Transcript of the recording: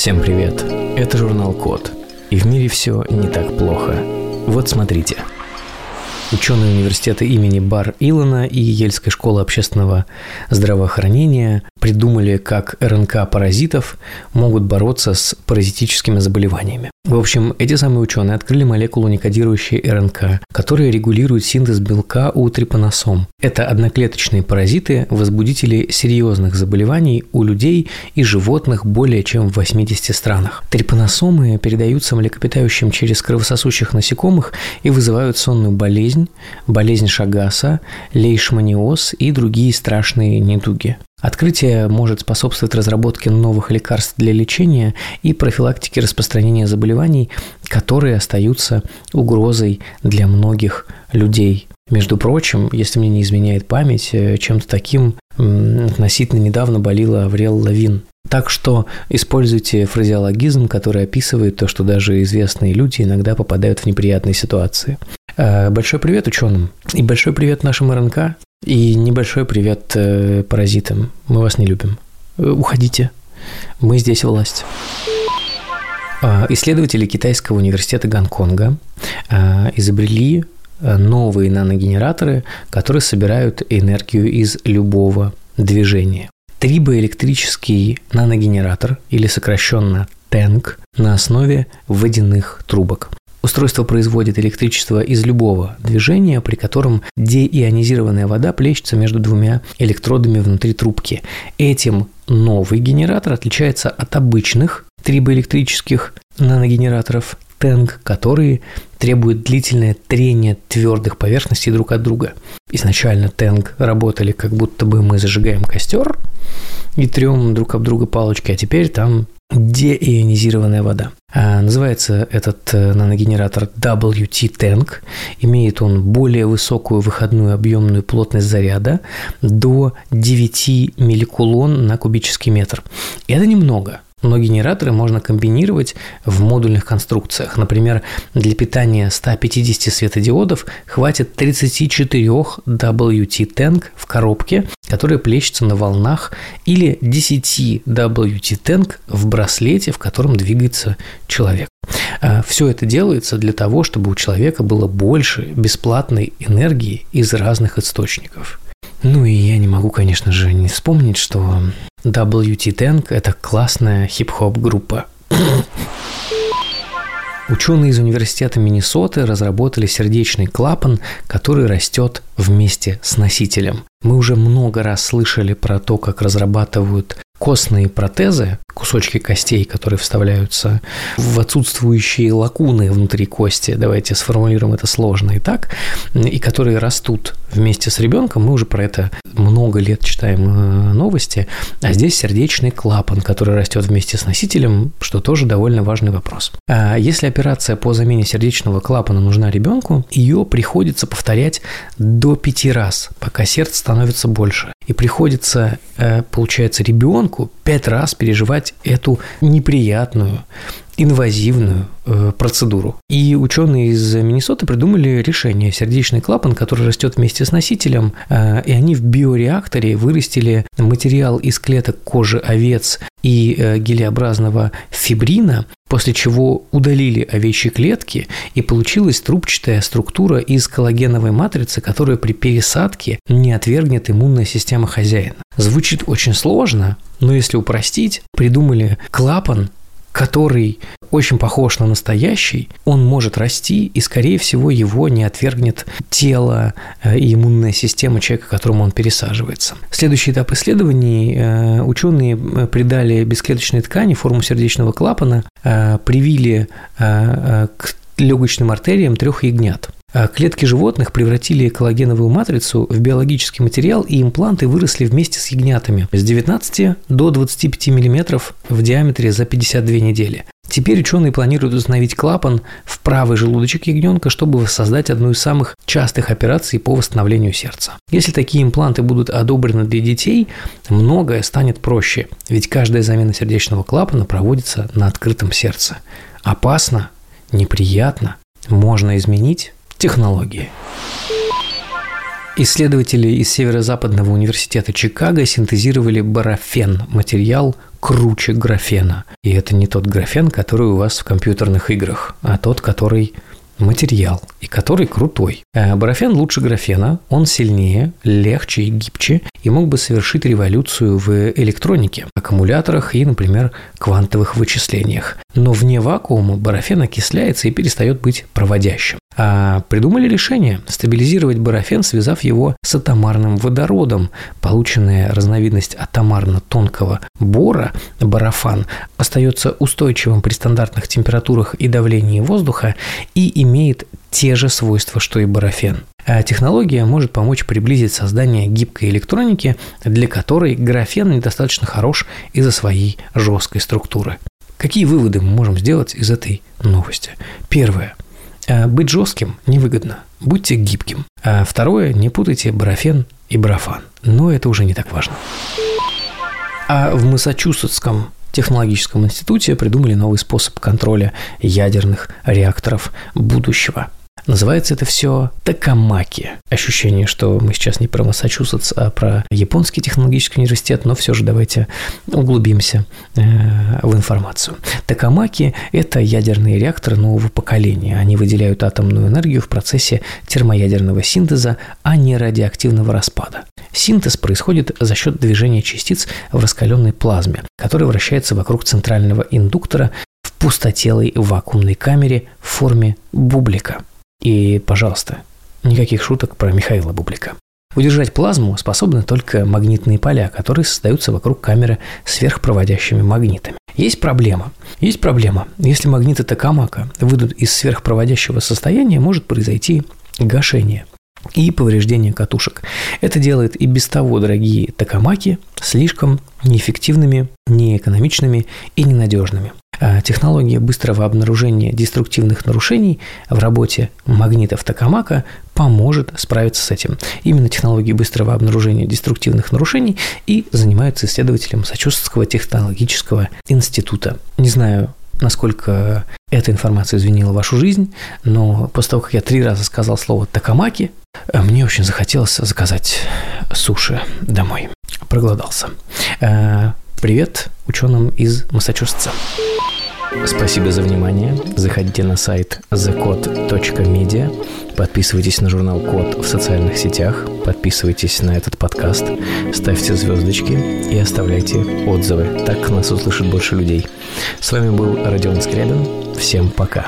Всем привет! Это журнал Код. И в мире все не так плохо. Вот смотрите. Ученые университета имени Бар Илона и Ельской школы общественного здравоохранения придумали, как РНК паразитов могут бороться с паразитическими заболеваниями. В общем, эти самые ученые открыли молекулу некодирующей РНК, которая регулирует синтез белка у трипаносом. Это одноклеточные паразиты, возбудители серьезных заболеваний у людей и животных более чем в 80 странах. Трипаносомы передаются млекопитающим через кровососущих насекомых и вызывают сонную болезнь, болезнь Шагаса, лейшманиоз и другие страшные недуги. Открытие может способствовать разработке новых лекарств для лечения и профилактики распространения заболеваний, которые остаются угрозой для многих людей. Между прочим, если мне не изменяет память, э, чем-то таким относительно недавно болела Аврел Лавин. Так что используйте фразеологизм, который описывает то, что даже известные люди иногда попадают в неприятные ситуации. Э, большой привет ученым и большой привет нашим РНК. И небольшой привет э, паразитам. Мы вас не любим. Э, уходите. Мы здесь власть. А, исследователи китайского университета Гонконга а, изобрели э, новые наногенераторы, которые собирают энергию из любого движения. Трибоэлектрический наногенератор, или сокращенно ТЭНК, на основе водяных трубок. Устройство производит электричество из любого движения, при котором деионизированная вода плещется между двумя электродами внутри трубки. Этим новый генератор отличается от обычных трибоэлектрических наногенераторов Тэнк, которые требуют длительное трение твердых поверхностей друг от друга. Изначально Тэнк работали как будто бы мы зажигаем костер и трем друг об друга палочки, а теперь там деионизированная вода. А, называется этот э, наногенератор WT Tank. Имеет он более высокую выходную объемную плотность заряда до 9 милликулон на кубический метр. И это немного – но генераторы можно комбинировать в модульных конструкциях. Например, для питания 150 светодиодов хватит 34 WT-Tank в коробке, которая плещется на волнах, или 10 WT-Tank в браслете, в котором двигается человек. А, Все это делается для того, чтобы у человека было больше бесплатной энергии из разных источников. Ну и я не могу, конечно же, не вспомнить, что WT Tank – это классная хип-хоп группа. Ученые из университета Миннесоты разработали сердечный клапан, который растет вместе с носителем. Мы уже много раз слышали про то, как разрабатывают костные протезы, кусочки костей, которые вставляются в отсутствующие лакуны внутри кости, давайте сформулируем это сложно и так, и которые растут вместе с ребенком, мы уже про это много лет читаем э, новости, а здесь сердечный клапан, который растет вместе с носителем, что тоже довольно важный вопрос. А если операция по замене сердечного клапана нужна ребенку, ее приходится повторять до пяти раз, пока сердце становится больше. И приходится, э, получается, ребенку пять раз переживать эту неприятную, инвазивную э, процедуру. И ученые из Миннесоты придумали решение сердечный клапан, который растет вместе с носителем, э, и они в биореакторе вырастили материал из клеток кожи овец и э, гелеобразного фибрина, после чего удалили овечьи клетки, и получилась трубчатая структура из коллагеновой матрицы, которая при пересадке не отвергнет иммунная система хозяина. Звучит очень сложно, но если упростить, придумали клапан, который очень похож на настоящий, он может расти, и, скорее всего, его не отвергнет тело э, и иммунная система человека, которому он пересаживается. Следующий этап исследований э, ученые э, придали бесклеточной ткани форму сердечного клапана, привили к легочным артериям трех ягнят – клетки животных превратили коллагеновую матрицу в биологический материал, и импланты выросли вместе с ягнятами с 19 до 25 мм в диаметре за 52 недели. Теперь ученые планируют установить клапан в правый желудочек ягненка, чтобы воссоздать одну из самых частых операций по восстановлению сердца. Если такие импланты будут одобрены для детей, многое станет проще, ведь каждая замена сердечного клапана проводится на открытом сердце. Опасно, неприятно, можно изменить, технологии. Исследователи из Северо-Западного университета Чикаго синтезировали барафен, материал круче графена. И это не тот графен, который у вас в компьютерных играх, а тот, который материал, и который крутой. А барафен лучше графена, он сильнее, легче и гибче, и мог бы совершить революцию в электронике, аккумуляторах и, например, квантовых вычислениях. Но вне вакуума барафен окисляется и перестает быть проводящим. А придумали решение – стабилизировать барафен, связав его с атомарным водородом. Полученная разновидность атомарно-тонкого бора, барафан, остается устойчивым при стандартных температурах и давлении воздуха и имеет те же свойства, что и барафен. А технология может помочь приблизить создание гибкой электроники, для которой графен недостаточно хорош из-за своей жесткой структуры. Какие выводы мы можем сделать из этой новости? Первое. А быть жестким невыгодно. Будьте гибким. А второе, не путайте барафен и барафан. Но это уже не так важно. А в Массачусетском технологическом институте придумали новый способ контроля ядерных реакторов будущего – Называется это все Такамаки. Ощущение, что мы сейчас не про Массачусетс, а про японский технологический университет, но все же давайте углубимся э, в информацию. Такамаки – это ядерные реакторы нового поколения. Они выделяют атомную энергию в процессе термоядерного синтеза, а не радиоактивного распада. Синтез происходит за счет движения частиц в раскаленной плазме, которая вращается вокруг центрального индуктора в пустотелой вакуумной камере в форме бублика – и, пожалуйста, никаких шуток про Михаила Бублика. Удержать плазму способны только магнитные поля, которые создаются вокруг камеры сверхпроводящими магнитами. Есть проблема. Есть проблема. Если магниты Токамака выйдут из сверхпроводящего состояния, может произойти гашение и повреждение катушек. Это делает и без того дорогие токамаки слишком неэффективными, неэкономичными и ненадежными. А технология быстрого обнаружения деструктивных нарушений в работе магнитов Токамака поможет справиться с этим. Именно технологии быстрого обнаружения деструктивных нарушений и занимаются исследователем Сочувственского технологического института. Не знаю, насколько эта информация изменила вашу жизнь, но после того, как я три раза сказал слово «такамаки», мне очень захотелось заказать суши домой. Проголодался. Э, привет ученым из Массачусетса. Спасибо за внимание. Заходите на сайт thecode.media, подписывайтесь на журнал Код в социальных сетях, подписывайтесь на этот подкаст, ставьте звездочки и оставляйте отзывы. Так нас услышит больше людей. С вами был Родион Скрябин. Всем пока.